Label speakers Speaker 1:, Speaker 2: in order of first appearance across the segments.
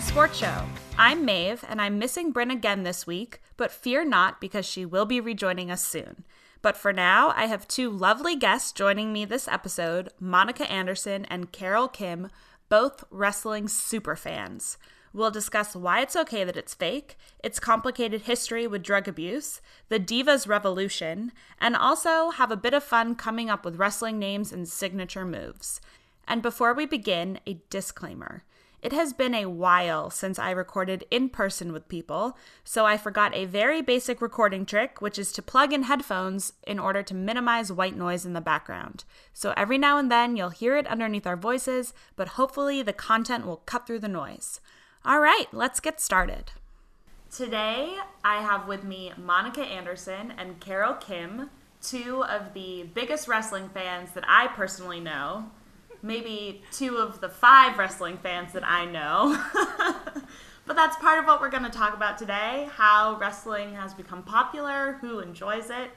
Speaker 1: Sports Show. I'm Maeve, and I'm missing Bryn again this week, but fear not because she will be rejoining us soon. But for now, I have two lovely guests joining me this episode Monica Anderson and Carol Kim, both wrestling super fans. We'll discuss why it's okay that it's fake, its complicated history with drug abuse, the Divas Revolution, and also have a bit of fun coming up with wrestling names and signature moves. And before we begin, a disclaimer. It has been a while since I recorded in person with people, so I forgot a very basic recording trick, which is to plug in headphones in order to minimize white noise in the background. So every now and then you'll hear it underneath our voices, but hopefully the content will cut through the noise. All right, let's get started. Today, I have with me Monica Anderson and Carol Kim, two of the biggest wrestling fans that I personally know. Maybe two of the five wrestling fans that I know. but that's part of what we're going to talk about today how wrestling has become popular, who enjoys it,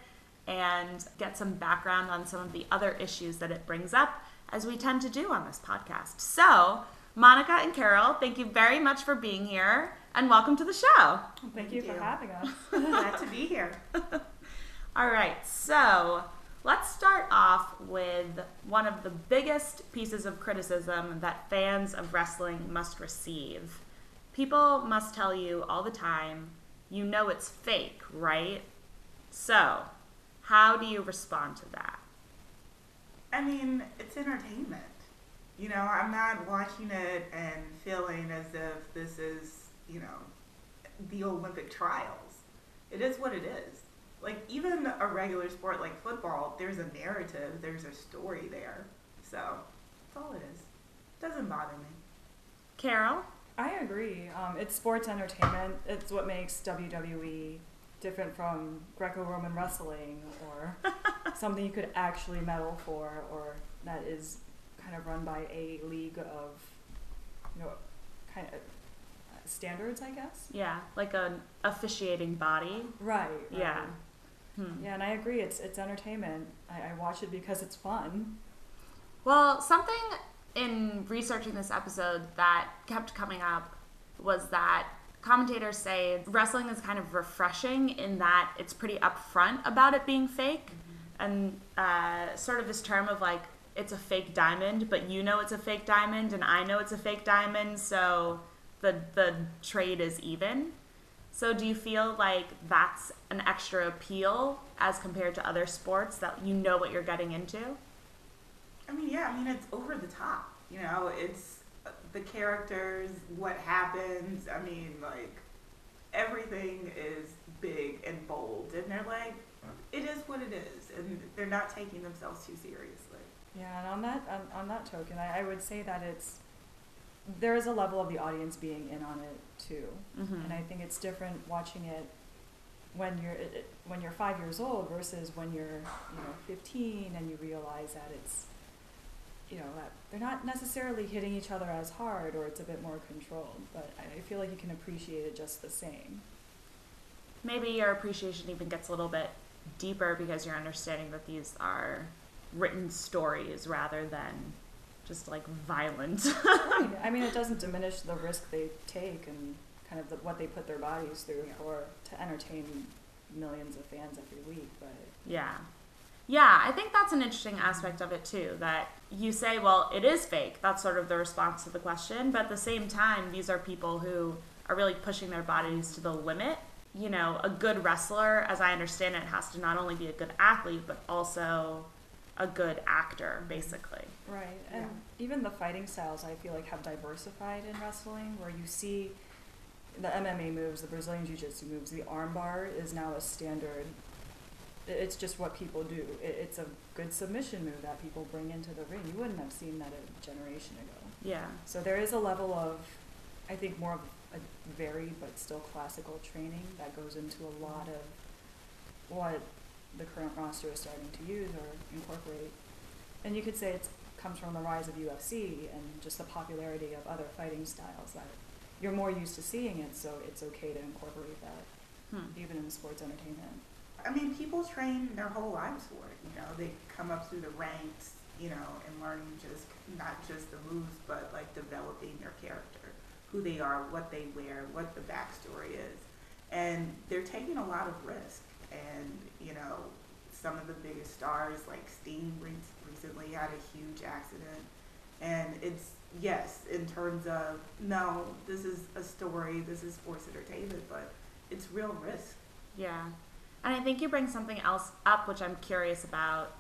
Speaker 1: and get some background on some of the other issues that it brings up, as we tend to do on this podcast. So, Monica and Carol, thank you very much for being here and welcome to the show.
Speaker 2: Thank, you, for having us.
Speaker 3: Glad to be here.
Speaker 1: All right, so let's start off with one of the biggest pieces of criticism that fans of wrestling must receive. People must tell you all the time, you know it's fake, right? So, how do you respond to that?
Speaker 3: I mean, it's entertainment. You know, I'm not watching it and feeling as if this is, you know, the Olympic trials. It is what it is. Like, even a regular sport like football, there's a narrative, there's a story there. So, that's all it is. doesn't bother me.
Speaker 1: Carol?
Speaker 2: I agree. Um, it's sports entertainment. It's what makes WWE different from Greco-Roman wrestling or something you could actually medal for or that is kind of run by a league of, you know, kind of standards, I guess.
Speaker 1: Yeah, like an officiating body.
Speaker 2: Right. right.
Speaker 1: Yeah.
Speaker 2: Hmm. Yeah, and I agree. It's it's entertainment. I, I watch it because it's fun.
Speaker 1: Well, something in researching this episode that kept coming up was that commentators say wrestling is kind of refreshing in that it's pretty upfront about it being fake mm-hmm. and uh, sort of this term of like it's a fake diamond but you know it's a fake diamond and i know it's a fake diamond so the the trade is even so do you feel like that's an extra appeal as compared to other sports that you know what you're getting into
Speaker 3: I mean, yeah, I mean, it's over the top. You know, it's uh, the characters, what happens. I mean, like, everything is big and bold. And they're like, it is what it is. And they're not taking themselves too seriously.
Speaker 2: Yeah, and on that on, on that token, I, I would say that it's there is a level of the audience being in on it too,
Speaker 1: Mhm.
Speaker 2: and I think it's different watching it when you're when you're five years old versus when you're you know 15 and you realize that it's you know that they're not necessarily hitting each other as hard or it's a bit more controlled, but I feel like you can appreciate it just the same.
Speaker 1: maybe your appreciation even gets a little bit deeper because you're understanding that these are written stories rather than just like violent.
Speaker 2: Right. I mean, it doesn't diminish the risk they take and kind of the, what they put their bodies through for to entertain millions of fans every week. But
Speaker 1: yeah. Yeah, I think that's an interesting aspect of it too. That you say, well, it is fake. That's sort of the response to the question. But at the same time, these are people who are really pushing their bodies to the limit. You know, a good wrestler, as I understand it, has to not only be a good athlete, but also a good actor, basically.
Speaker 2: right, and
Speaker 3: Yeah.
Speaker 2: even the fighting styles, I feel like have diversified in wrestling, where you see the MMA moves, the Brazilian Jiu-Jitsu moves, the armbar is now a standard. It's just what people do. It's a good submission move that people bring into the ring. You wouldn't have seen that a generation ago.
Speaker 1: Yeah.
Speaker 2: So there is a level of, I think, more of a varied but still classical training that goes into a lot of what the current roster is starting to use or incorporate. And you could say it comes from the rise of UFC and just the popularity of other fighting styles that you're more used to seeing it, so it's okay to incorporate that
Speaker 1: Hmm.
Speaker 2: even in sports entertainment.
Speaker 3: I mean, people train their whole lives for it. You know, they come up through the ranks, you know, and learning just not just the moves, but like developing their character, who they are, what they wear, what the backstory is. And they're taking a lot of risk. And, you know, some of the biggest stars, like Sting re- recently had a huge accident. And it's, yes, in terms of, no, this is a story, this is sports entertainment, but it's real risk.
Speaker 1: Yeah. And I think you bring something else up, which I'm curious about.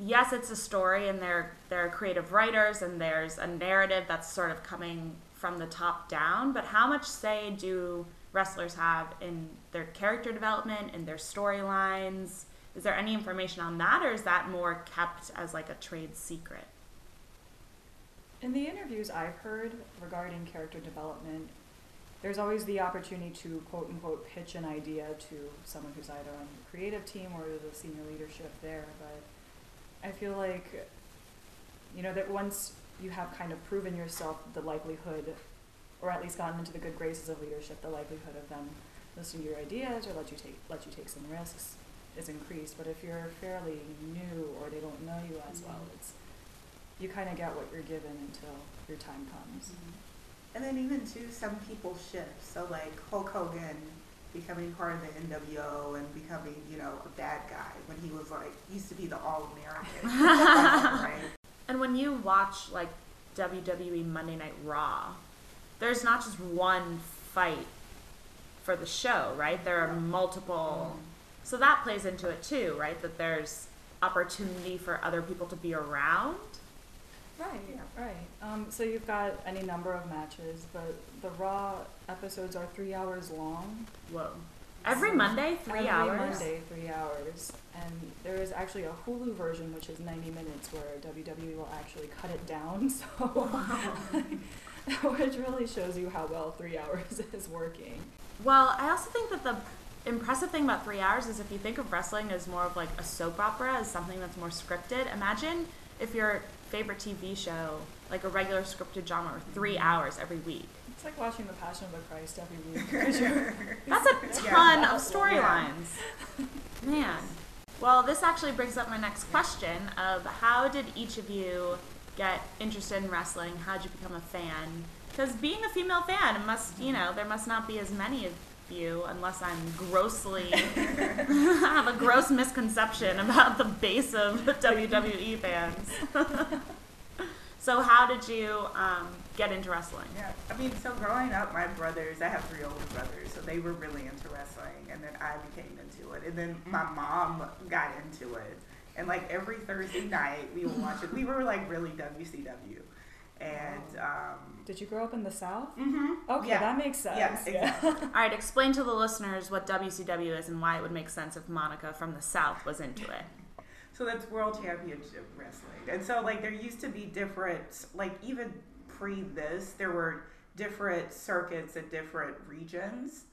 Speaker 1: Yes, it's a story, and they're they're creative writers, and there's a narrative that's sort of coming from the top down. But how much say do wrestlers have in their character development, and their storylines? Is there any information on that, or is that more kept as like a trade secret?
Speaker 2: In the interviews I've heard regarding character development, there's always the opportunity to quote unquote pitch an idea to someone who's either on the creative team or the senior leadership there. But I feel like, you know, that once you have kind of proven yourself, the likelihood, or at least gotten into the good graces of leadership, the likelihood of them listening to your ideas or let you take let you take some risks is increased. But if you're fairly new or they don't know you as well, mm-hmm. it's you kind of get what you're given until your time comes. Mm-hmm.
Speaker 3: And then even too, some people shift. So like Hulk Hogan becoming part of the NWO and becoming, you know, a bad guy when he was like used to be the All American, right?
Speaker 1: And when you watch like WWE Monday Night Raw, there's not just one fight for the show, right? There are multiple. So that plays into it too, right? That there's opportunity for other people to be around.
Speaker 2: Right, right. Um, so you've got any number of matches, but the Raw episodes are three hours long.
Speaker 1: Whoa. Every
Speaker 2: So
Speaker 1: Monday, three
Speaker 2: Every
Speaker 1: hours.
Speaker 2: Every Monday, three hours. And there is actually a Hulu version, which is 90 minutes, where WWE will actually cut it down. So, which really shows you how well three hours is working.
Speaker 1: Well, I also think that the impressive thing about three hours is if you think of wrestling as more of like a soap opera, as something that's more scripted. Imagine if your favorite TV show, like a regular scripted drama, were three mm-hmm. hours every week.
Speaker 2: It's like watching The Passion of the Christ every week.
Speaker 1: That's a
Speaker 3: Yeah.
Speaker 1: ton of storylines. Man. Well, this actually brings up my next question of how did each of you get interested in wrestling? How did you become a fan? Because being a female fan, must, you know, there must not be as many of you unless I'm grossly have a gross misconception about the base of WWE fans. so how did you um, get into wrestling?
Speaker 3: Yeah, I mean, so growing up, my brothers, I have three older brothers, so they were really into wrestling, and then I became into it, and then my mom got into it, and like every Thursday night we would watch it. We were like really WCW, and um,
Speaker 2: Did you grow up in the South?
Speaker 3: Mm-hmm.
Speaker 2: Okay,
Speaker 3: Yeah.
Speaker 2: that makes sense.
Speaker 3: yeah, exactly.
Speaker 1: All right, explain to the listeners what WCW is and why it would make sense if Monica from the South was into it.
Speaker 3: So that's World Championship Wrestling. And so like there used to be different like even pre this there were different circuits at different regions.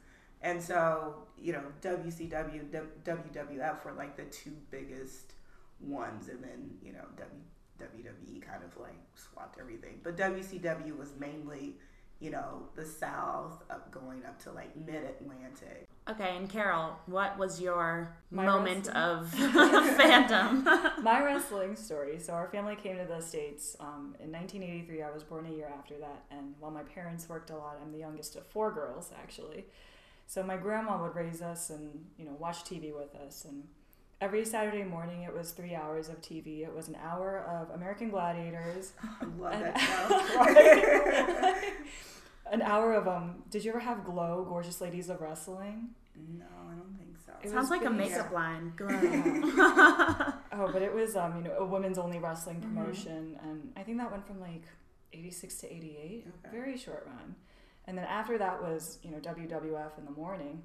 Speaker 3: And so, you know, WCW WWF were like the two biggest ones and then, you know, w, WWE kind of like swapped everything. But WCW was mainly, you know, the South up going up to like mid Atlantic.
Speaker 1: Okay, and Carol, what was your
Speaker 2: My
Speaker 1: moment
Speaker 2: wrestling?
Speaker 1: of fandom?
Speaker 2: My wrestling story. So our family came to the states um, in 1983. I was born a year after that, and while my parents worked a lot, I'm the youngest of four girls actually. So my grandma would raise us and you know watch TV with us, and every Saturday morning it was three hours of TV. It was an hour of American Gladiators,
Speaker 3: I love
Speaker 2: And-
Speaker 3: that show.
Speaker 2: an hour of um. Did you ever have Glow, Gorgeous Ladies of Wrestling?
Speaker 3: no, I don't think so.
Speaker 2: It
Speaker 1: Sounds
Speaker 2: was
Speaker 1: like a makeup
Speaker 3: yeah.
Speaker 1: line.
Speaker 2: Oh, but it was um, you know, a women's only wrestling
Speaker 3: Mhm.
Speaker 2: promotion, and I think that went from like '86 to '88,
Speaker 3: Okay.
Speaker 2: very short run. And then after that was you know WWF in the morning.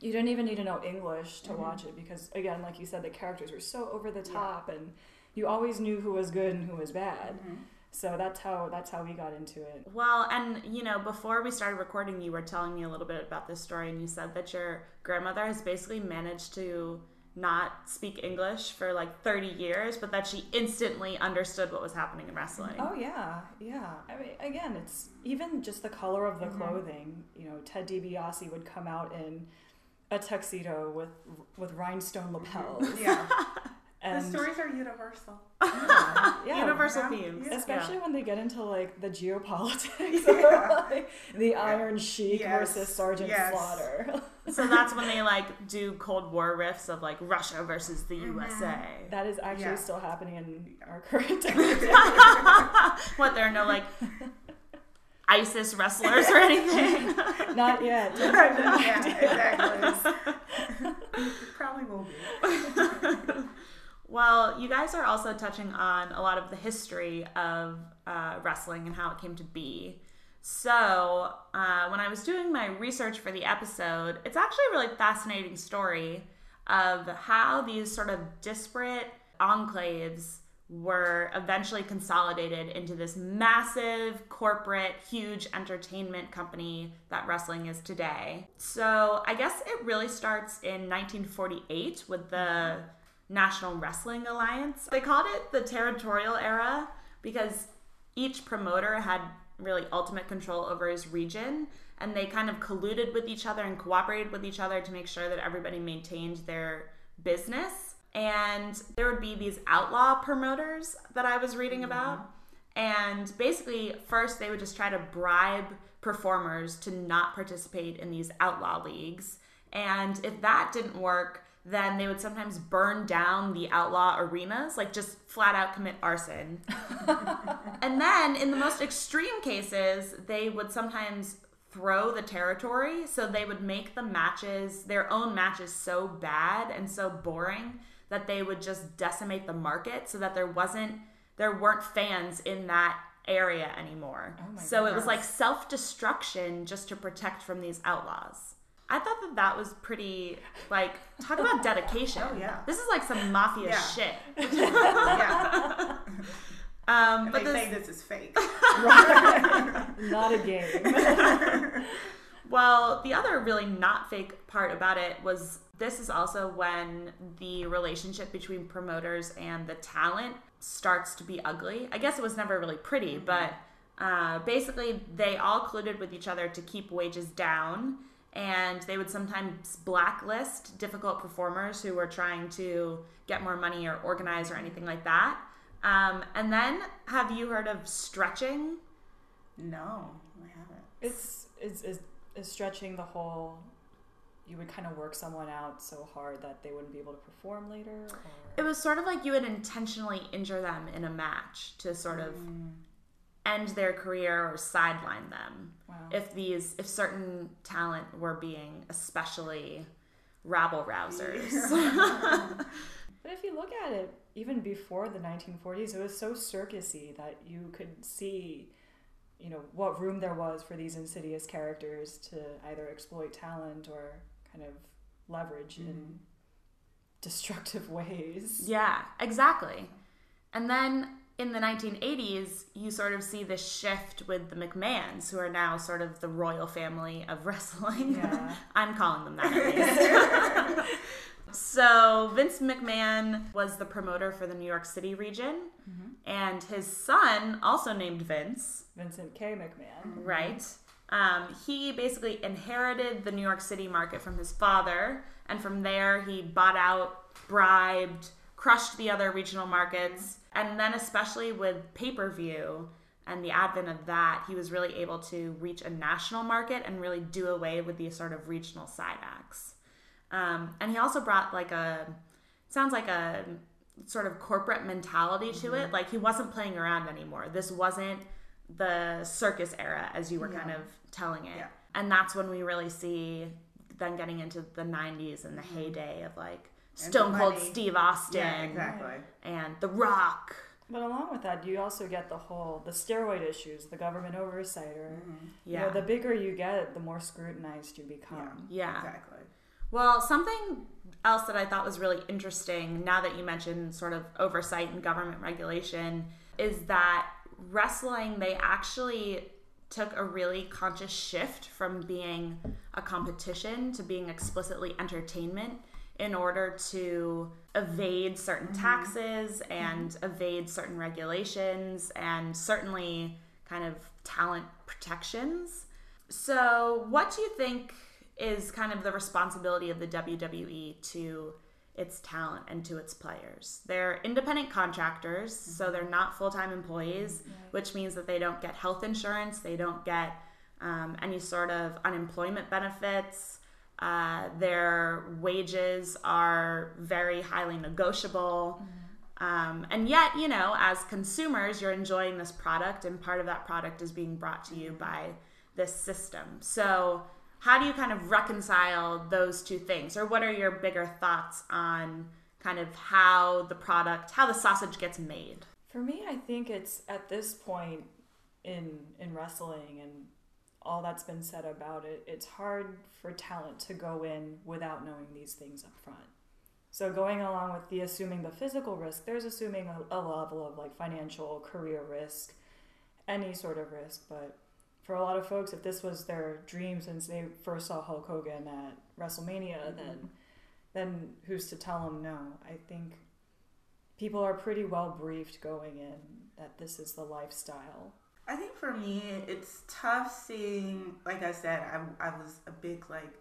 Speaker 2: You didn't even need to know English to
Speaker 3: Mhm.
Speaker 2: watch it because again, like you said, the characters were so over the
Speaker 3: Yeah.
Speaker 2: top, and you always knew who was good and who was bad.
Speaker 3: Mhm.
Speaker 2: So that's how that's how we got into it.
Speaker 1: Well, and you know, before we started recording, you were telling me a little bit about this story, and you said that your grandmother has basically managed to not speak English for like 30 years, but that she instantly understood what was happening in wrestling.
Speaker 2: Oh yeah, yeah. I mean, again, it's even just the color of the
Speaker 3: Mhm.
Speaker 2: clothing. You know, Ted DiBiase would come out in a tuxedo with with rhinestone lapels,
Speaker 3: Yeah.
Speaker 2: And
Speaker 3: the stories are universal.
Speaker 2: yeah,
Speaker 1: Universal
Speaker 3: yeah,
Speaker 1: themes.
Speaker 3: yeah.
Speaker 2: especially when they get into like the geopolitics
Speaker 3: Yeah.
Speaker 2: of like the Iron Sheik
Speaker 3: Yes.
Speaker 2: versus Sergeant
Speaker 3: Yes.
Speaker 2: Slaughter.
Speaker 1: So that's when they like do Cold War riffs of like Russia versus the
Speaker 3: Mm-hmm.
Speaker 1: USA.
Speaker 2: that is actually
Speaker 3: Yeah.
Speaker 2: still happening in our current time.
Speaker 1: what there are no like ISIS wrestlers or anything.
Speaker 2: Not yet.
Speaker 3: yeah, exactly. Probably will be.
Speaker 1: well, you guys are also touching on a lot of the history of uh, wrestling and how it came to be. So, uh, when I was doing my research for the episode, it's actually a really fascinating story of how these sort of disparate enclaves were eventually consolidated into this massive corporate huge entertainment company that wrestling is today. So, I guess it really starts in 1948 with the National Wrestling Alliance. They called it the territorial era because each promoter had really ultimate control over his region and they kind of colluded with each other and cooperated with each other to make sure that everybody maintained their business. And there would be these outlaw promoters that I was reading mm-hmm. about. And basically, first, they would just try to bribe performers to not participate in these outlaw leagues. And if that didn't work, then they would sometimes burn down the outlaw arenas, like just flat out commit arson. and then, in the most extreme cases, they would sometimes throw the territory. So they would make the matches, their own matches, so bad and so boring that they would just decimate the market so that there wasn't, there weren't fans in that area anymore.
Speaker 2: Oh my
Speaker 1: so it was like self destruction just to protect from these outlaws. I thought that that was pretty, like, talk about dedication.
Speaker 3: Oh, yeah.
Speaker 1: This is like some mafia
Speaker 3: Yeah.
Speaker 1: shit.
Speaker 3: Yeah.
Speaker 1: Um,
Speaker 3: And
Speaker 1: but
Speaker 3: they
Speaker 1: this,
Speaker 3: say this is fake.
Speaker 2: Not a game.
Speaker 1: Well, the other really not fake part about it was this is also when the relationship between promoters and the talent starts to be ugly. I guess it was never really pretty, but uh, basically they all colluded with each other to keep wages down, and they would sometimes blacklist difficult performers who were trying to get more money or organize or anything like that. Um, and then, have you heard of stretching?
Speaker 3: No, I haven't.
Speaker 2: It's it's, it's it's stretching the whole. You would kind of work someone out so hard that they wouldn't be able to perform later. Or...
Speaker 1: It was sort of like you would intentionally injure them in a match to sort of
Speaker 3: Mm.
Speaker 1: end their career or sideline them.
Speaker 2: Wow.
Speaker 1: If these, if certain talent were being especially rabble rousers.
Speaker 2: But if you look at it, even before the 1940s, it was so circusy that you could see, you know, what room there was for these insidious characters to either exploit talent or kind of leverage in mm-hmm. destructive ways.
Speaker 1: yeah, exactly. And then in the 1980s, you sort of see this shift with the McMahons, who are now sort of the royal family of wrestling.
Speaker 2: Yeah.
Speaker 1: I'm calling them that at least. so Vince McMahon was the promoter for the New York City region, mm-hmm. and his son, also named Vince,
Speaker 2: Vincent K. McMahon.
Speaker 1: right? Um, he basically inherited the New York City market from his father, and from there he bought out, bribed, crushed the other regional markets, and then especially with pay per view and the advent of that, he was really able to reach a national market and really do away with these sort of regional side acts. Um, and he also brought like a sounds like a sort of corporate mentality to it. Like he wasn't playing around anymore. This wasn't the circus era as you were kind of telling it.
Speaker 3: Yeah.
Speaker 1: And that's when we really see then getting into the 90s and the mm-hmm. heyday of like
Speaker 3: And
Speaker 1: Stone Cold. Steve Austin
Speaker 3: Yeah, exactly.
Speaker 1: and The Rock.
Speaker 2: But along with that, you also get the whole the steroid issues, the government oversight, or mm-hmm. you
Speaker 1: Yeah.
Speaker 2: know, the bigger you get, the more scrutinized you become.
Speaker 1: yeah.
Speaker 3: Exactly.
Speaker 1: Well, something else that I thought was really interesting now that you mentioned sort of oversight and government regulation is that wrestling, they actually took a really conscious shift from being a competition to being explicitly entertainment in order to evade certain mm-hmm. taxes and mm-hmm. evade certain regulations and certainly kind of talent protections. So, what do you think is kind of the responsibility of the WWE to its talent and to its players. They're independent contractors, mm-hmm. so they're not full time employees, right. which means that they don't get health insurance, they don't get um, any sort of unemployment benefits. Uh, their wages are very highly negotiable. Mm-hmm. Um, and yet, you know, as consumers, you're enjoying this product, and part of that product is being brought to you by this system. So, how do you kind of reconcile those two things? Or what are your bigger thoughts on kind of how the product, how the sausage gets made?
Speaker 2: For me, I think it's at this point in in wrestling and all that's been said about it, it's hard for talent to go in without knowing these things up front. So going along with the assuming the physical risk, there's assuming a, a level of like financial career risk, any sort of risk. But for a lot of folks, if this was their dream since they first saw Hulk Hogan at WrestleMania, mm-hmm. then then who's to tell them no? I think people are pretty well briefed going in that this is the lifestyle.
Speaker 3: I think for me, it's tough seeing. Like I said, I I was a big like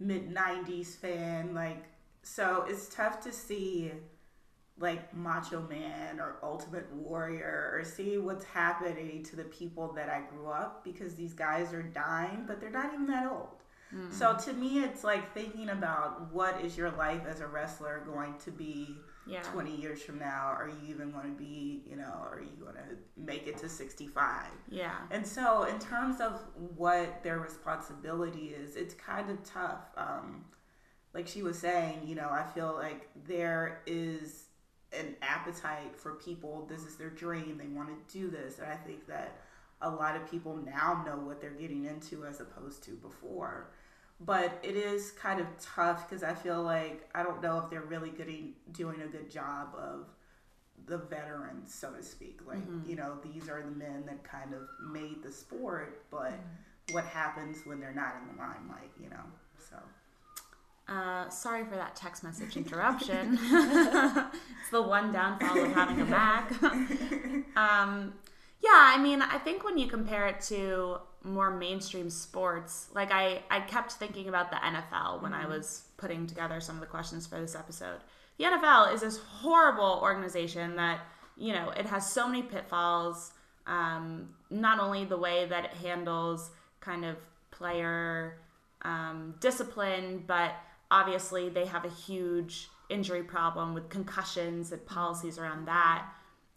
Speaker 3: mid '90s fan, like so it's tough to see like Macho Man or Ultimate Warrior or see what's happening to the people that I grew up because these guys are dying, but they're not even that old. Mm-hmm. So to me, it's like thinking about what is your life as a wrestler going to be yeah. 20 years from now? Are you even going to be, you know, are you going to make it to 65?
Speaker 1: Yeah.
Speaker 3: And so, in terms of what their responsibility is, it's kind of tough. Um, like she was saying, you know, I feel like there is an appetite for people. This is their dream. They want to do this. And I think that a lot of people now know what they're getting into as opposed to before. But it is kind of tough because I feel like I don't know if they're really getting doing a good job of the veterans, so to speak. Like, mm-hmm. you know, these are the men that kind of made the sport, but mm-hmm. what happens when they're not in the limelight, you know?
Speaker 1: Uh, sorry for that text message interruption. it's the one downfall of having a Mac. um, yeah, I mean, I think when you compare it to more mainstream sports, like I, I kept thinking about the NFL when mm-hmm. I was putting together some of the questions for this episode. The NFL is this horrible organization that, you know, it has so many pitfalls. Um, not only the way that it handles kind of player um, discipline, but obviously they have a huge injury problem with concussions and policies around that.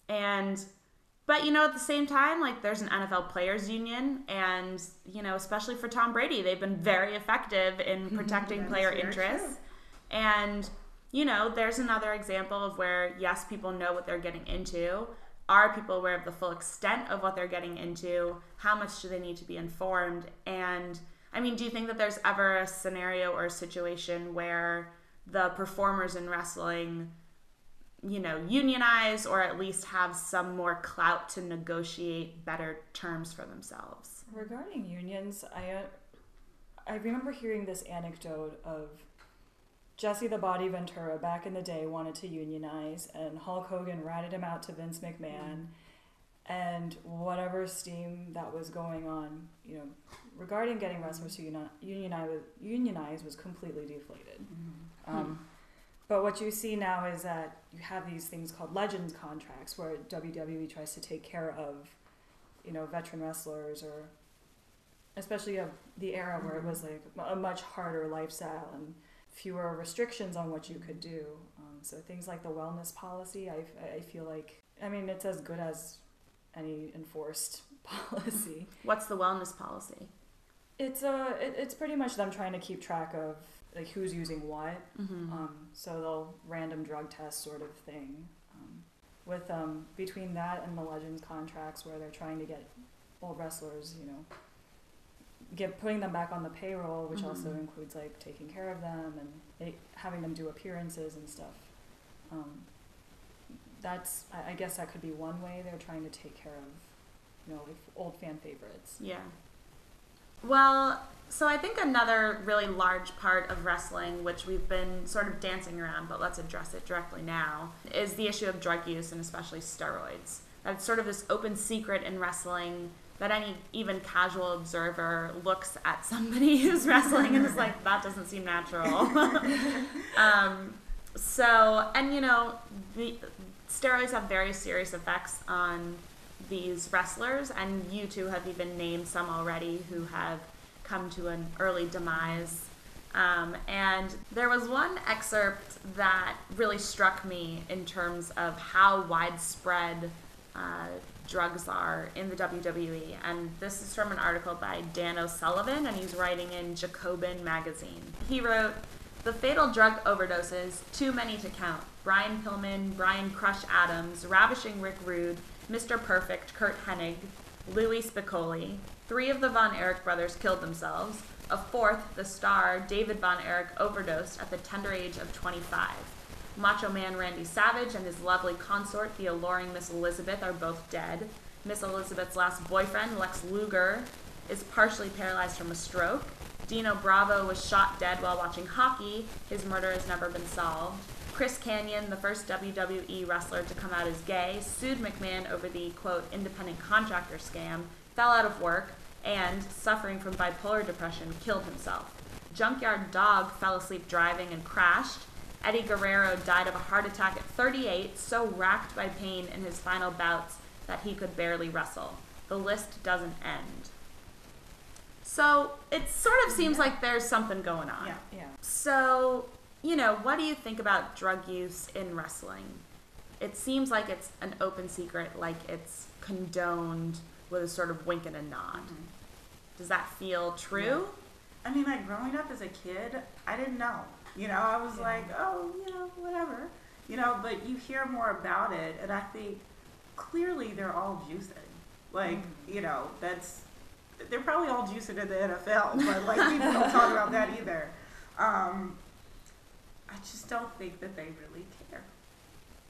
Speaker 1: And but you know at the same time like there's an NFL players union and you know especially for Tom Brady they've been very effective in protecting player interests. True. And you know there's another example of where yes people know what they're getting into. Are people aware of the full extent of what they're getting into? How much do they need to be informed? And I mean, do you think that there's ever a scenario or a situation where the performers in wrestling, you know, unionize or at least have some more clout to negotiate better terms for themselves?
Speaker 2: Regarding unions, I uh, I remember hearing this anecdote of Jesse the Body Ventura back in the day wanted to unionize, and Hulk Hogan ratted him out to Vince McMahon. And whatever steam that was going on, you know, regarding getting wrestlers to unionize, unionize was completely deflated. Mm-hmm. Um, but what you see now is that you have these things called legends contracts where WWE tries to take care of, you know, veteran wrestlers or especially of the era where it was like a much harder lifestyle and fewer restrictions on what you could do. Um, so things like the wellness policy, I, I feel like, I mean, it's as good as any enforced policy.
Speaker 1: What's the wellness policy?
Speaker 2: It's a uh, it, it's pretty much them trying to keep track of like who's using what. Mm-hmm. Um, so they'll random drug test sort of thing. Um, with um, between that and the Legends contracts, where they're trying to get old wrestlers, you know, get putting them back on the payroll, which mm-hmm. also includes like taking care of them and it, having them do appearances and stuff. Um, that's I, I guess that could be one way they're trying to take care of, you know, old fan favorites.
Speaker 1: Yeah. Well, so I think another really large part of wrestling, which we've been sort of dancing around, but let's address it directly now, is the issue of drug use and especially steroids. That's sort of this open secret in wrestling that any even casual observer looks at somebody who's wrestling and is like, that doesn't seem natural. um, so, and you know, the steroids have very serious effects on these wrestlers, and you two have even named some already who have come to an early demise. Um, and there was one excerpt that really struck me in terms of how widespread uh, drugs are in the WWE. And this is from an article by Dan O'Sullivan, and he's writing in Jacobin magazine. He wrote, The fatal drug overdoses, too many to count. Brian Pillman, Brian Crush Adams, Ravishing Rick Rude, Mr. Perfect, Curt Hennig, Louie Spicolli. Three of the Von Erich brothers killed themselves. A fourth, the star, David Von Erich, overdosed at the tender age of 25. Macho Man Randy Savage and his lovely consort, the alluring Miss Elizabeth, are both dead. Miss Elizabeth's last boyfriend, Lex Luger, is partially paralyzed from a stroke. Dino Bravo was shot dead while watching hockey. His murder has never been solved. Chris Kanyon, the first WWE wrestler to come out as gay, sued McMahon over the quote independent contractor scam, fell out of work, and, suffering from bipolar depression, killed himself. Junkyard Dog fell asleep driving and crashed. Eddie Guerrero died of a heart attack at 38, so racked by pain in his final bouts that he could barely wrestle. The list doesn't end. So it sort of seems like there's something going on.
Speaker 3: Yeah.
Speaker 2: Yeah.
Speaker 1: So, you know, what do you think about drug use in wrestling? It seems like it's an open secret, like it's condoned with a sort of wink and a nod. Does that feel true?
Speaker 3: I mean, like growing up as a kid, I didn't know. You know, I was
Speaker 2: Yeah.
Speaker 3: like, oh, you know, whatever. You know, but you hear more about it, and I think clearly they're all juicing. Like, you know, that's they're probably all juicing in the NFL, but like people don't talk about that either. Um, I just don't think that they really care.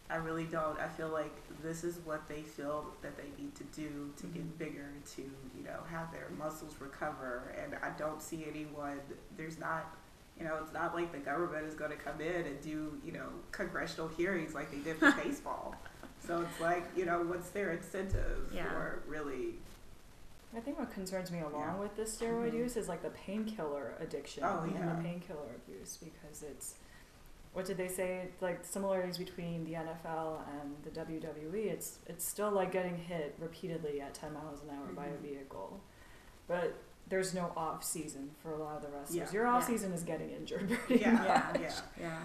Speaker 3: I really don't. I feel like this is what they feel that they need to do to get bigger, to you know have their muscles recover. And I don't see anyone. There's not, you know, it's not like the government is going to come in and do you know congressional hearings like they did for baseball. So it's like you know what's their incentive
Speaker 1: Yeah.
Speaker 3: for really?
Speaker 2: I think what concerns me along
Speaker 3: Yeah.
Speaker 2: with this steroid
Speaker 3: Mhm.
Speaker 2: use is like the painkiller addiction
Speaker 3: Oh,
Speaker 2: and the painkiller abuse because it's what did they say like similarities between the NFL and the WWE it's it's still like getting hit repeatedly at 10 miles an hour by a
Speaker 3: Mhm.
Speaker 2: vehicle but there's no off season for a lot of the wrestlers
Speaker 3: Yeah.
Speaker 2: your off
Speaker 1: Yeah.
Speaker 2: season is getting injured pretty
Speaker 3: Yeah,
Speaker 2: much.
Speaker 3: yeah, yeah.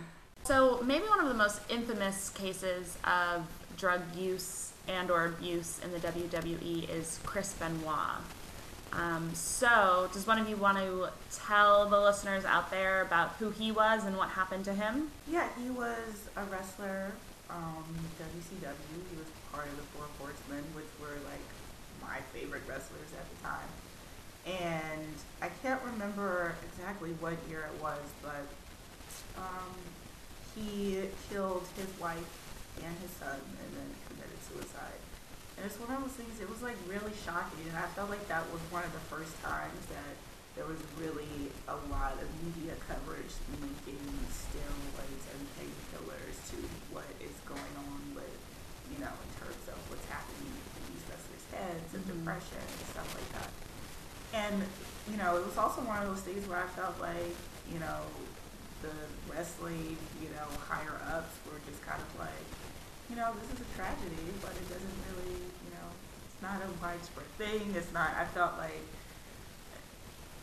Speaker 1: So maybe one of the most infamous cases of drug use and or abuse in the WWE is Chris Benoit. Um, so does one of you want to tell the listeners out there about who he was and what happened to him?
Speaker 3: Yeah, he was a wrestler, um, WCW. He was part of the Four Horsemen, which were like my favorite wrestlers at the time. And I can't remember exactly what year it was, but um, he killed his wife and his son and then committed suicide. And it's one of those things, it was like really shocking. And I felt like that was one of the first times that there was really a lot of media coverage linking steroids and painkillers to what is going on with, you know, in terms of what's happening in these wrestlers' heads and
Speaker 1: Mhm.
Speaker 3: depression and stuff like that. And, you know, it was also one of those things where I felt like, you know, the wrestling, you know, higher ups were just kind of like, you know, this is a tragedy, but it doesn't really, you know, it's not a widespread thing. It's not, I felt like,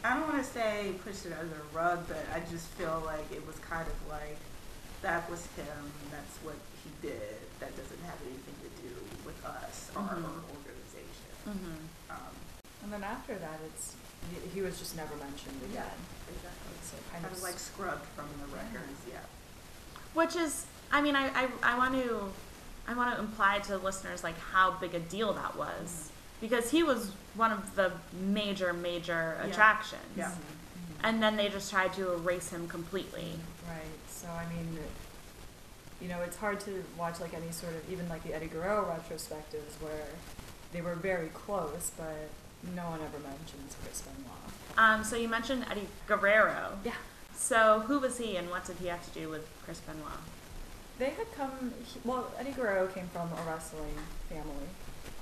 Speaker 3: I don't want to say pushed it under the rug, but I just feel like it was kind of like, that was him, that's what he did. That doesn't have anything to do with us or our
Speaker 1: Mhm.
Speaker 3: organization.
Speaker 1: Mm-hmm.
Speaker 3: Um,
Speaker 2: and then after that it's he, he was just never mentioned again
Speaker 3: exactly.
Speaker 2: it's kind
Speaker 3: Kind
Speaker 2: of
Speaker 3: of like scrubbed from the records, yeah.
Speaker 1: Which is, I mean, I, I, I want to, I want to imply to listeners like how big a deal that was because he was one of the major, major
Speaker 3: Yeah.
Speaker 1: attractions.
Speaker 3: Yeah.
Speaker 1: And then they just tried to erase him completely.
Speaker 2: Right. So I mean, you know, it's hard to watch like any sort of even like the Eddie Guerrero retrospectives where they were very close, but no one ever mentions Chris Benoit.
Speaker 1: Um, so you mentioned Eddie Guerrero.
Speaker 2: Yeah.
Speaker 1: So who was he and what did he have to do with Chris Benoit?
Speaker 2: They had come. He, well, Eddie Guerrero came from a wrestling family,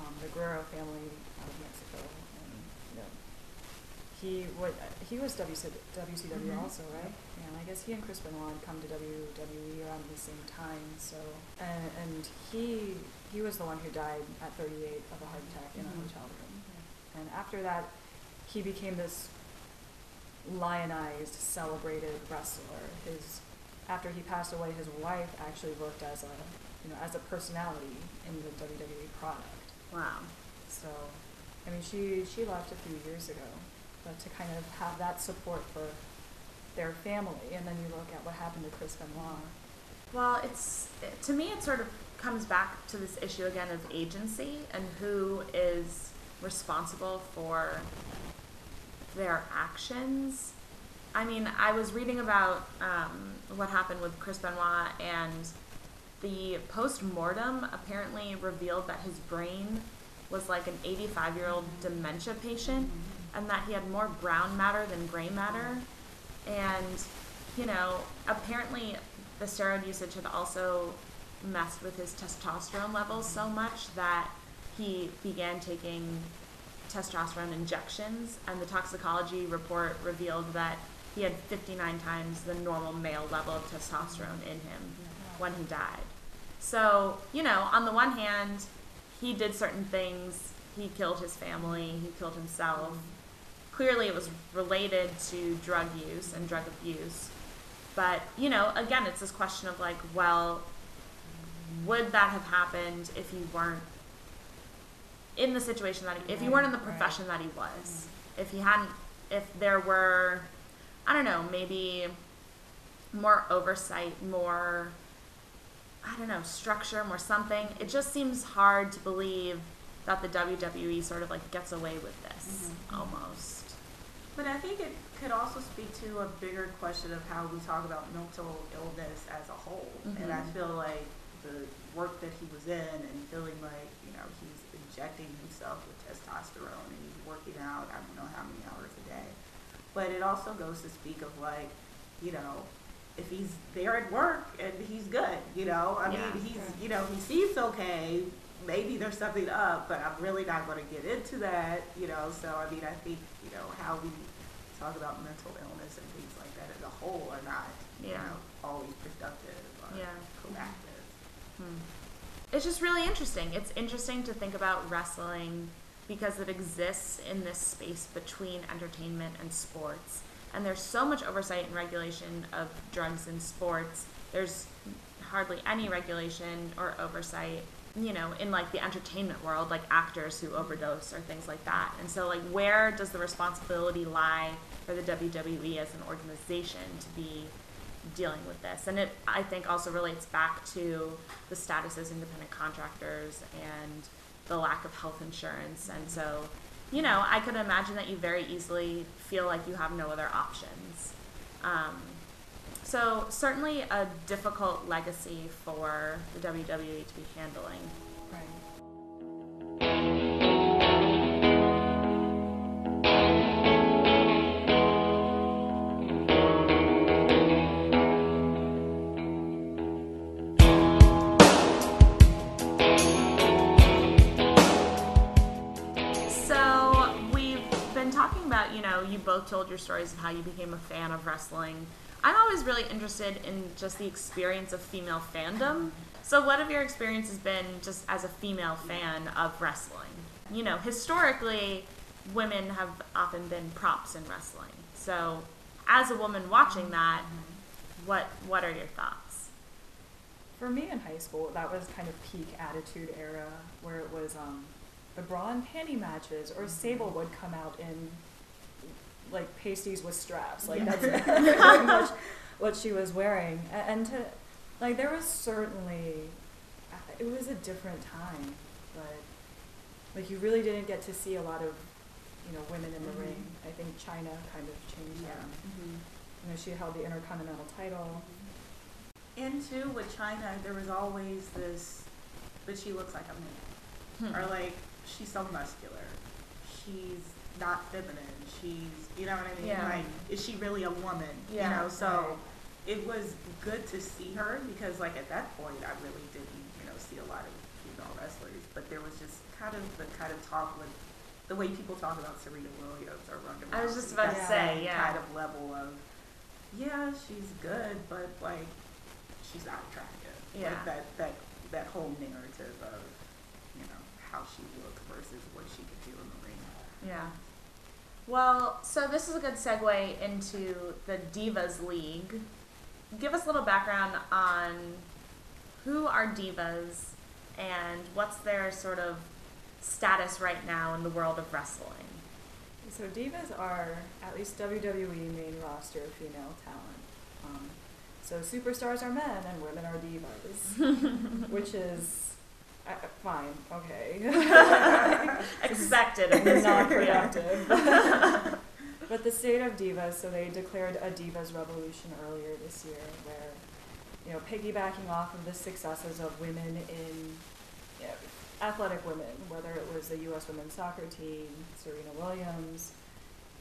Speaker 2: um, the Guerrero family out of Mexico, and you know, he would he was WC, WCW
Speaker 3: Mhm.
Speaker 2: also, right? Yeah, and I guess he and Chris Benoit had come to WWE around the same time. So and and he he was the one who died at 38 of a heart attack in
Speaker 3: Mhm.
Speaker 2: a hotel room. And after that, he became this lionized, celebrated wrestler. His after he passed away, his wife actually worked as a you know as a personality in the WWE product.
Speaker 1: Wow.
Speaker 2: So, I mean, she she left a few years ago, but to kind of have that support for their family, and then you look at what happened to Chris Benoit.
Speaker 1: Well, it's to me it sort of comes back to this issue again of agency and who is responsible for their actions. I mean, I was reading about um, what happened with Chris Benoit, and the post mortem apparently revealed that his brain was like an 85 year old dementia patient, and that he had more brown matter than gray matter. And, you know, apparently the steroid usage had also messed with his testosterone levels so much that he began taking testosterone injections, and the toxicology report revealed that he had 59 times the normal male level of testosterone in him when he died. So, you know, on the one hand, he did certain things, he killed his family, he killed himself. Clearly, it was related to drug use and drug abuse. But, you know, again, it's this question of like, well, would that have happened if you weren't in the situation that he, if you weren't in the profession that he was? If he hadn't, if there were, I don't know, maybe more oversight, more, I don't know, structure, more something. It just seems hard to believe that the WWE sort of like gets away with this almost.
Speaker 3: But I think it could also speak to a bigger question of how we talk about mental illness as a whole. And I
Speaker 1: Mhm.
Speaker 3: feel like the work that he was in and feeling like, you know, he's injecting himself with testosterone and he's working out, I don't know how many hours a day. But it also goes to speak of like, you know, if he's there at work and he's good, you know, I
Speaker 1: Yeah.
Speaker 3: mean, he's, you know, he seems okay. Maybe there's something up, but I'm really not going to get into that, you know. So I mean, I think you know how we talk about mental illness and things like that as a whole are not, you know, always productive or
Speaker 1: Yeah.
Speaker 3: proactive.
Speaker 1: Hmm. It's just really interesting. It's interesting to think about wrestling because it exists in this space between entertainment and sports. And there's so much oversight and regulation of drugs in sports. There's hardly any regulation or oversight, you know, in like the entertainment world, like actors who overdose or things like that. And so, like, where does the responsibility lie for the WWE as an organization to be dealing with this. And it, I think, also relates back to the status as independent contractors and the lack of health insurance. And so, you know, I could imagine that you very easily feel like you have no other options. Um, so, certainly a difficult legacy for the WWE to be handling.
Speaker 2: Right.
Speaker 1: Both told your stories of how you became a fan of wrestling. I'm always really interested in just the experience of female fandom. So what have your experiences been just as a female fan of wrestling? You know, historically, women have often been props in wrestling. So as a woman watching that, what what are your thoughts?
Speaker 2: For me in high school, that was kind of peak attitude era where it was um, the bra and panty matches, or Sable would come out in like pasties with straps. Like
Speaker 3: Yeah.
Speaker 2: that's very much what she was wearing. And to like there was certainly it was a different time, but like you really didn't get to see a lot of you know women in the
Speaker 3: Mhm.
Speaker 2: ring. I think Chyna kind of changed
Speaker 3: Yeah.
Speaker 2: that. You know, she held the Intercontinental title.
Speaker 3: And too, with Chyna, there was always this, but she looks like a man.
Speaker 1: Hmm.
Speaker 3: Or like, she's so muscular. She's not feminine. She's, you know what I mean?
Speaker 1: Yeah.
Speaker 3: Like, is she really a woman?
Speaker 1: Yeah,
Speaker 3: You know, so
Speaker 2: right.
Speaker 3: it was good to see her because, like, at that point, I really didn't, you know, see a lot of female wrestlers. But there was just kind of the kind of talk with the way people talk about Serena Williams or Ronda Rousey.
Speaker 1: I was just about
Speaker 2: to
Speaker 1: say, yeah.
Speaker 3: kind of level of, yeah, she's good, but like, she's not attractive.
Speaker 1: Yeah.
Speaker 3: Like that that that whole narrative of, you know, how she looked versus what she could do in the ring.
Speaker 1: Yeah. Well, so this is a good segue into the Divas League. Give us a little background on who are divas and what's their sort of status right now in the world of wrestling.
Speaker 2: So divas are at least WWE main roster female talent. Um, so superstars are men and women are divas, which is uh, fine, okay,
Speaker 1: Expected this
Speaker 2: not productive. but the state of divas, so they declared a divas revolution earlier this year, where you know piggybacking off of the successes of women in you know, athletic women, whether it was the U.S. women's soccer team, Serena Williams,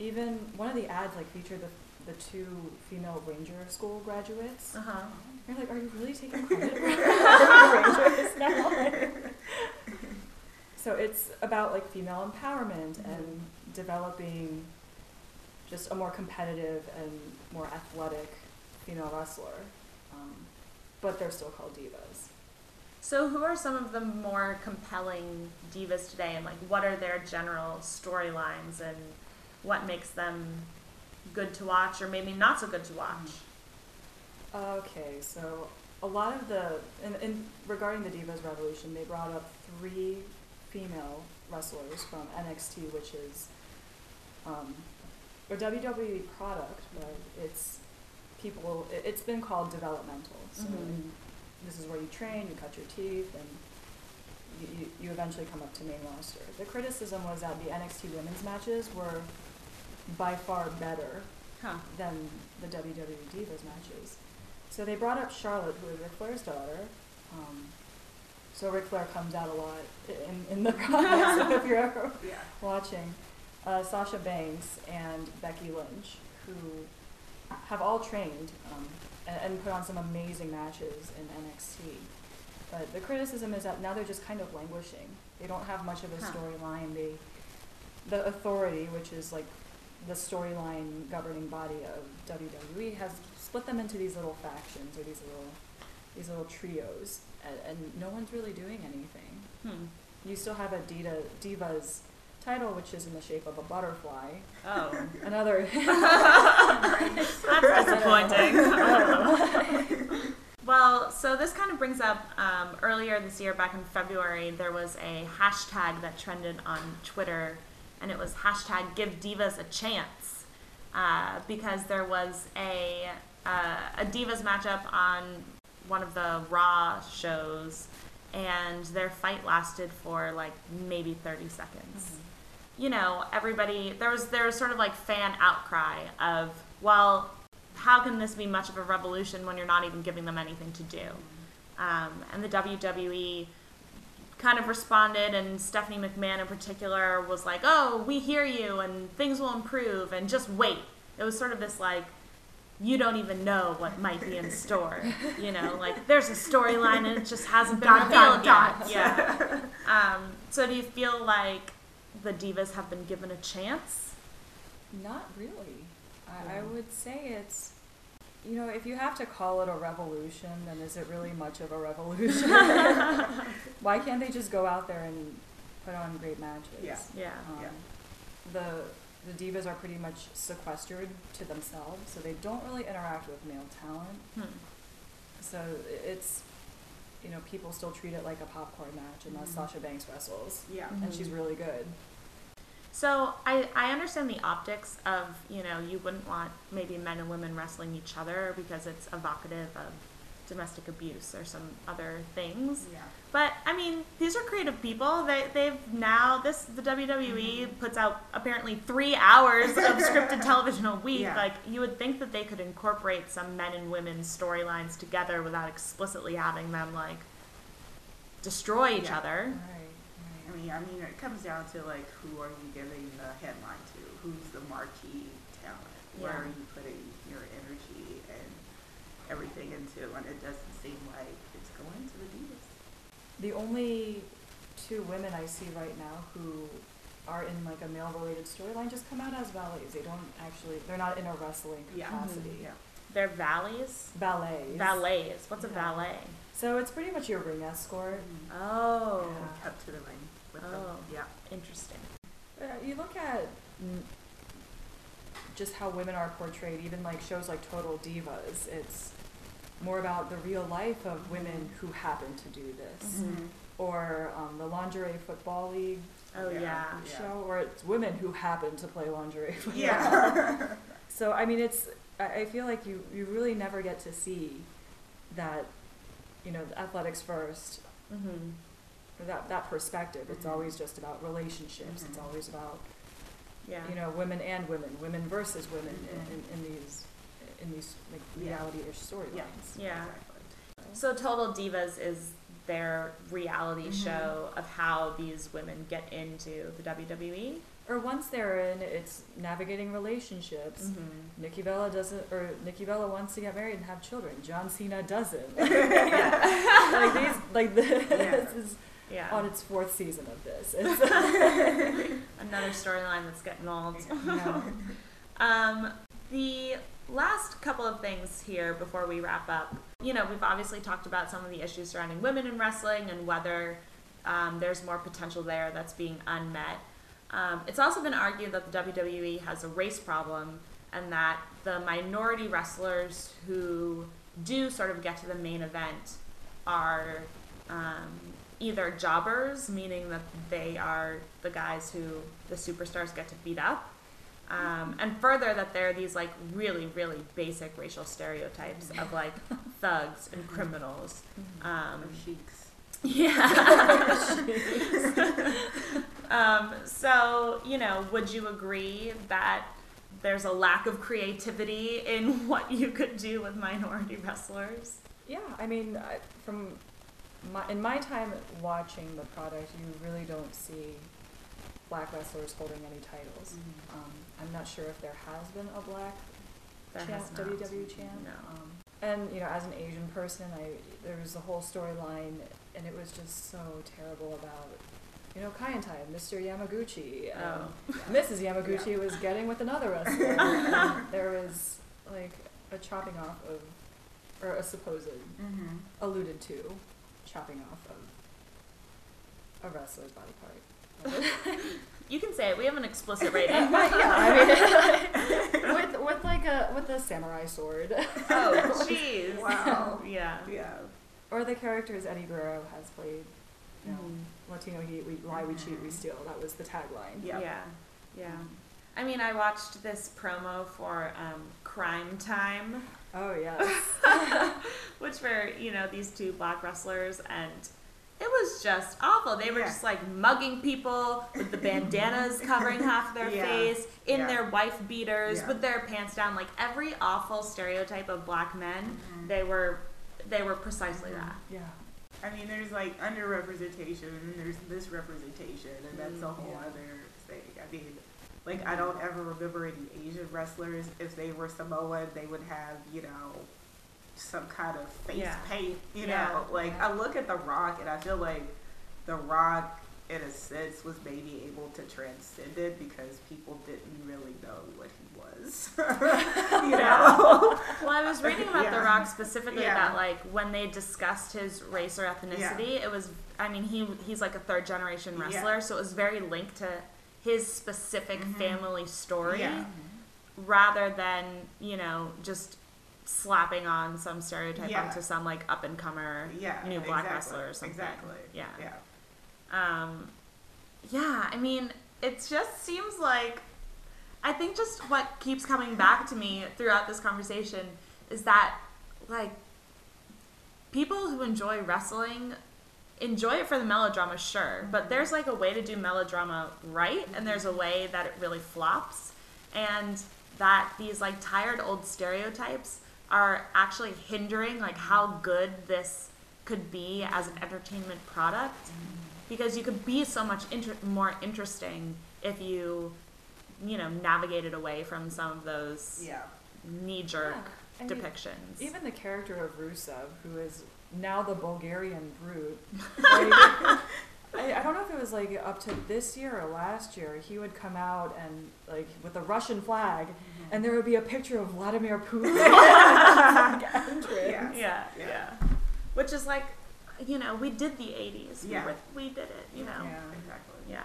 Speaker 2: even one of the ads like featured the the two female ranger school graduates.
Speaker 1: Uh huh.
Speaker 2: You're like, are you really taking credit for the rangers now? so it's about like female empowerment and developing just a more competitive and more athletic female wrestler. Um, but they're still called divas.
Speaker 1: So, who are some of the more compelling divas today, and like what are their general storylines, and what makes them good to watch, or maybe not so good to watch?
Speaker 2: Okay, so a lot of the in, in regarding the Divas Revolution, they brought up three female wrestlers from NXT, which is um, a WWE product, but it's people. it- It's been called developmental. So
Speaker 1: Mhm.
Speaker 2: this is where you train, you cut your teeth, and you, you, you eventually come up to main roster. The criticism was that the NXT women's matches were by far better
Speaker 1: Huh.
Speaker 2: than the WWE Divas matches. So they brought up Charlotte, who is Ric Flair's daughter. Um, so Ric Flair comes out a lot in, in the so if you're ever
Speaker 3: Yeah.
Speaker 2: watching. Uh, Sasha Banks and Becky Lynch, who have all trained um, and, and put on some amazing matches in NXT. But the criticism is that now they're just kind of languishing. They don't have much of a
Speaker 1: Huh.
Speaker 2: storyline. They, the authority, which is like the storyline governing body of WWE, has split them into these little factions or these little these little trios, and, and no one's really doing anything.
Speaker 1: Hmm.
Speaker 2: You still have a Dita, Divas title, which is in the shape of a butterfly.
Speaker 1: Oh,
Speaker 2: Another.
Speaker 1: that's disappointing. Well, so this kind of brings up um, earlier this year, back in February, there was a hashtag that trended on Twitter, and it was hashtag Give Divas a Chance, uh, because there was a uh, a Divas matchup on one of the Raw shows, and their fight lasted for like maybe thirty seconds. You know, everybody there was there was sort of like fan outcry of, well, how can this be much of a revolution when you're not even giving them anything to do? Um, and the WWE kind of responded, and Stephanie McMahon in particular was like, "Oh, we hear you, and things will improve, and just wait." It was sort of this like, you don't even know what might be in store. You know, like there's a storyline and it just hasn't been
Speaker 3: Dot, dot,
Speaker 1: revealed yet. Yeah. Um, so do you feel like the divas have been given a chance?
Speaker 2: Not really. I, I would say it's, you know, if you have to call it a revolution, then is it really much of a revolution? Why can't they just go out there and put on great matches?
Speaker 3: Yeah.
Speaker 1: Yeah.
Speaker 2: Um,
Speaker 3: Yeah.
Speaker 2: The the divas are pretty much sequestered to themselves, so they don't really interact with male talent.
Speaker 1: Hmm.
Speaker 2: So it's, you know, people still treat it like a popcorn match, unless
Speaker 3: Mhm.
Speaker 2: Sasha Banks wrestles,
Speaker 3: Yeah.
Speaker 2: and she's
Speaker 1: Mhm.
Speaker 2: really good.
Speaker 1: So I, I understand the optics of, you know, you wouldn't want maybe men and women wrestling each other because it's evocative of domestic abuse or some other things.
Speaker 3: Yeah.
Speaker 1: But I mean, these are creative people. They they've now this the WWE mm-hmm. puts out apparently three hours of scripted television a week.
Speaker 3: Yeah.
Speaker 1: Like you would think that they could incorporate some men and women storylines together without explicitly having them like destroy each
Speaker 3: Yeah.
Speaker 1: other.
Speaker 2: Right,
Speaker 3: I mean, I mean, it comes down to like who are you giving the headline to? Who's the marquee talent? Where
Speaker 1: Yeah.
Speaker 3: are you putting your energy and everything into? And it doesn't seem like it's going to the divas.
Speaker 2: The only two women I see right now who are in like a male related storyline just come out as valets. They don't actually they're not in a wrestling
Speaker 3: Yeah.
Speaker 2: capacity. Mm-hmm.
Speaker 3: Yeah.
Speaker 1: They're valleys.
Speaker 2: Ballets.
Speaker 1: Ballets. What's a
Speaker 2: Yeah.
Speaker 1: Valet?
Speaker 2: So it's pretty much your ring escort.
Speaker 1: Oh,
Speaker 2: Yeah.
Speaker 3: Kept to the ring with
Speaker 1: Oh.
Speaker 3: them. Yeah.
Speaker 1: interesting.
Speaker 2: Uh, you look at just how women are portrayed, even like shows like Total Divas. It's more about the real life of women who happen to do this,
Speaker 1: Mhm.
Speaker 2: or um, the lingerie football league
Speaker 1: Oh yeah.
Speaker 3: Yeah.
Speaker 2: show, or it's women who happen to play lingerie football.
Speaker 3: Yeah.
Speaker 2: So I mean, it's I, I feel like you you really never get to see that, you know, the athletics first,
Speaker 1: Mm-hmm.
Speaker 2: that that perspective. It's
Speaker 3: Mhm.
Speaker 2: always just about relationships. It's
Speaker 3: Mhm.
Speaker 2: always about
Speaker 1: Yeah.
Speaker 2: you know women and women, women versus women
Speaker 3: Mhm.
Speaker 2: in, in these in these like reality-ish storylines.
Speaker 1: Yeah.
Speaker 3: Exactly.
Speaker 1: So Total Divas is their reality
Speaker 3: Mhm.
Speaker 1: show of how these women get into the? WWE.
Speaker 2: Or once they're in, it's navigating relationships.
Speaker 1: Mm-hmm.
Speaker 2: Nikki Bella doesn't, or Nikki Bella wants to get married and have children. John Cena doesn't. like these, like this
Speaker 3: Yeah.
Speaker 2: is
Speaker 1: Yeah.
Speaker 2: on its fourth season of this. It's,
Speaker 1: Another storyline that's getting old.
Speaker 2: yeah.
Speaker 1: Um, the last couple of things here before we wrap up. You know, we've obviously talked about some of the issues surrounding women in wrestling and whether um, there's more potential there that's being unmet. Um, it's also been argued that the WWE has a race problem and that the minority wrestlers who do sort of get to the main event are um, either jobbers, meaning that they are the guys who the superstars get to beat up, um, and further that there are these like really, really basic racial stereotypes of like thugs and criminals. Um,
Speaker 3: Or sheiks.
Speaker 1: yeah. um, so, you know, would you agree that there's a lack of creativity in what you could do with minority wrestlers?
Speaker 2: Yeah, I mean, I, from my in my time watching the product, you really don't see black wrestlers holding any titles. Um, I'm not sure if there has been a black
Speaker 1: There
Speaker 2: champ. WWE champ.
Speaker 1: No.
Speaker 2: Um, and you know, as an Asian person, I there was a whole storyline, and it was just so terrible about. You know, Kaientai, Mr. Yamaguchi, um, Mrs. Yamaguchi was getting with another wrestler. there was like a chopping off of, or a supposed
Speaker 3: Mm-hmm.
Speaker 2: alluded to chopping off of a wrestler's body part.
Speaker 1: You can say it. We have an explicit rating.
Speaker 2: But yeah, I mean, with with like a with a samurai sword,
Speaker 1: oh, jeez.
Speaker 3: Wow.
Speaker 1: Yeah.
Speaker 3: Yeah.
Speaker 2: or the characters Eddie Guerrero has played. You know,
Speaker 1: Mhm.
Speaker 2: Latino heat, we lie, we cheat, we steal. That was the tagline.
Speaker 3: Yeah.
Speaker 1: Yeah. Yeah. I mean, I watched this promo for um, Crime Time,
Speaker 2: Oh yes.
Speaker 1: which were, you know, these two black wrestlers, and it was just awful. They were
Speaker 3: Yeah.
Speaker 1: just like mugging people with the bandanas covering half their
Speaker 3: Yeah.
Speaker 1: face, in
Speaker 3: Yeah.
Speaker 1: their wife beaters,
Speaker 3: Yeah.
Speaker 1: with their pants down. Like every awful stereotype of black men,
Speaker 3: Mhm.
Speaker 1: they were, they were precisely
Speaker 3: Mhm.
Speaker 1: that.
Speaker 2: yeah.
Speaker 3: I mean, there's like underrepresentation and there's this representation, and that's a whole
Speaker 2: yeah.
Speaker 3: other thing. I mean, like, I don't ever remember any Asian wrestlers, if they were Samoan, they would have, you know, some kind of face
Speaker 1: Yeah.
Speaker 3: paint, you
Speaker 1: Yeah.
Speaker 3: know? Like, I look at The Rock and I feel like The Rock, in a sense, was maybe able to transcend it because people didn't really know what he was. you know?
Speaker 1: Well, I was reading about The Rock specifically
Speaker 3: Yeah.
Speaker 1: that like when they discussed his race or ethnicity, it was I mean he he's like a third generation
Speaker 3: Yeah.
Speaker 1: wrestler, so it was very linked to his specific
Speaker 3: Mhm.
Speaker 1: family story
Speaker 3: Yeah.
Speaker 1: rather than, you know, just slapping on some stereotype
Speaker 3: Yeah.
Speaker 1: onto some like up and comer
Speaker 3: Yeah.
Speaker 1: new black
Speaker 3: exactly.
Speaker 1: wrestler or something.
Speaker 3: Exactly.
Speaker 1: Yeah.
Speaker 3: Yeah.
Speaker 1: Um, yeah, I mean, it just seems like I think just what keeps coming back to me throughout this conversation is that like people who enjoy wrestling enjoy it for the melodrama, sure, but there's like a way to do melodrama right, and there's a way that it really flops, and that these like tired old stereotypes are actually hindering like how good this could be as an entertainment product because you could be so much inter- more interesting if you you know navigated away from some of those
Speaker 3: Yeah.
Speaker 1: knee jerk
Speaker 2: I mean,
Speaker 1: depictions
Speaker 2: Even the character of Rusev, who is now the Bulgarian brute, like, I I, I don't know if it was like up to this year or last year. He would come out and like with the Russian flag,
Speaker 3: Mm-hmm.
Speaker 2: and there would be a picture of Vladimir Putin. at.
Speaker 3: Yeah.
Speaker 1: Yeah,
Speaker 3: Yeah.
Speaker 1: yeah. Which is like, you know, we did the 80s.
Speaker 3: Yeah.
Speaker 1: We, were, we did it, you know.
Speaker 2: Yeah.
Speaker 3: Exactly.
Speaker 1: Yeah.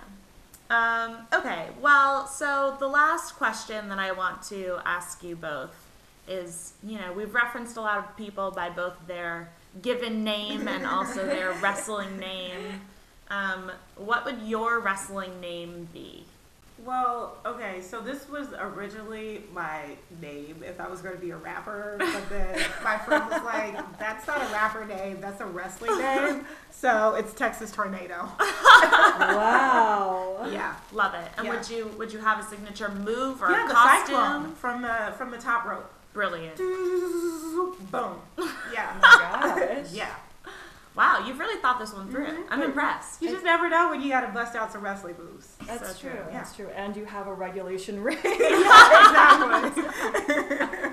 Speaker 1: Um, okay, well, so the last question that I want to ask you both is you know, we've referenced a lot of people by both their given name and also their wrestling name. Um, what would your wrestling name be?
Speaker 3: Well, okay, so this was originally my name if I was going to be a rapper, but then my friend was like, "That's not a rapper name, that's a wrestling name." So it's Texas Tornado.
Speaker 2: Wow.
Speaker 3: Yeah.
Speaker 1: Love it. And
Speaker 3: Yeah.
Speaker 1: would you would you have a signature move or
Speaker 3: yeah,
Speaker 1: a
Speaker 3: the
Speaker 1: costume?
Speaker 3: from the from the top rope.
Speaker 1: Brilliant.
Speaker 3: Boom. Yeah.
Speaker 2: Oh my gosh.
Speaker 3: Yeah.
Speaker 1: Wow, you've really thought this one through.
Speaker 3: Mhm.
Speaker 1: I'm impressed.
Speaker 3: You just never know when you got to bust out some wrestling moves.
Speaker 2: That's
Speaker 1: So
Speaker 2: true.
Speaker 1: true,
Speaker 2: That's true. And you have a regulation ring.
Speaker 3: exactly.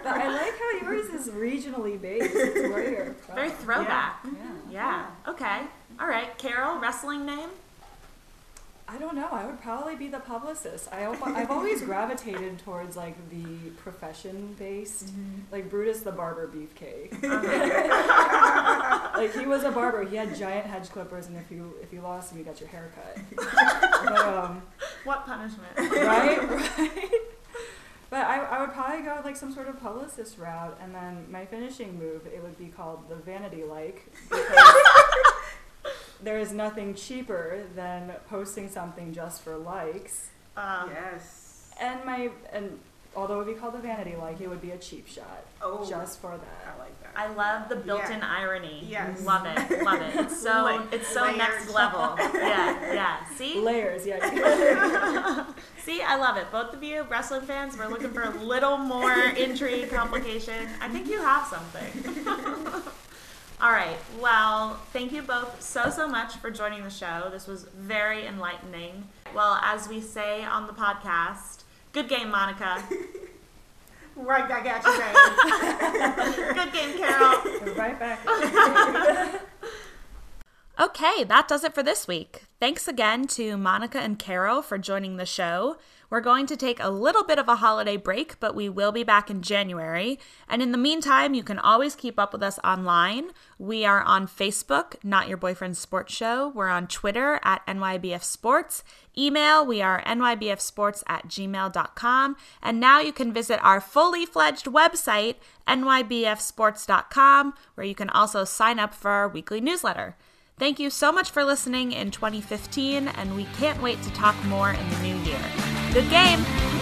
Speaker 2: but I like how yours is regionally based. It's where you're from.
Speaker 1: Very throwback.
Speaker 2: Yeah.
Speaker 1: Yeah. Okay. All right. Carol, wrestling name?
Speaker 2: I don't know. I would probably be the publicist. I I've always gravitated towards like the profession based, like Brutus the barber beefcake. like he was a barber. He had giant hedge clippers, and if you if you lost him, you got your hair cut. but, um,
Speaker 1: What punishment?
Speaker 2: right, right. But I, I would probably go like some sort of publicist route, and then my finishing move it would be called the vanity like because there is nothing cheaper than posting something just for likes.
Speaker 1: Uh,
Speaker 3: yes.
Speaker 2: And my and although it would be called a vanity like, it would be a cheap shot
Speaker 3: Oh,
Speaker 2: just for that.
Speaker 3: I like that.
Speaker 1: I love the built-in
Speaker 3: Yeah.
Speaker 1: irony.
Speaker 3: Yes.
Speaker 1: Love it. Love it. It's so
Speaker 3: Like
Speaker 1: it's so
Speaker 3: layers.
Speaker 1: next level. Yeah. Yeah. See?
Speaker 2: Layers, yeah.
Speaker 1: See, I love it. Both of you wrestling fans, we're looking for a little more intrigue, complication. I think you have something. All right. Well, thank you both so, so much for joining the show. This was very enlightening. Well, as we say on the podcast, good game, Monica.
Speaker 3: Right back at you, babe.
Speaker 1: Good game, Carol.
Speaker 2: right back.
Speaker 1: Okay, that does it for this week. Thanks again to Monica and Carol for joining the show. We're going to take a little bit of a holiday break, but we will be back in January. And in the meantime, you can always keep up with us online. We are on Facebook, Not Your Boyfriend's Sports Show. We're on Twitter at NYBF Sports. Email, we are nybfsports at gmail.com. And now you can visit our fully fledged website, nybfsports.com, where you can also sign up for our weekly newsletter. Thank you so much for listening in 2015, and we can't wait to talk more in the new year. Good game!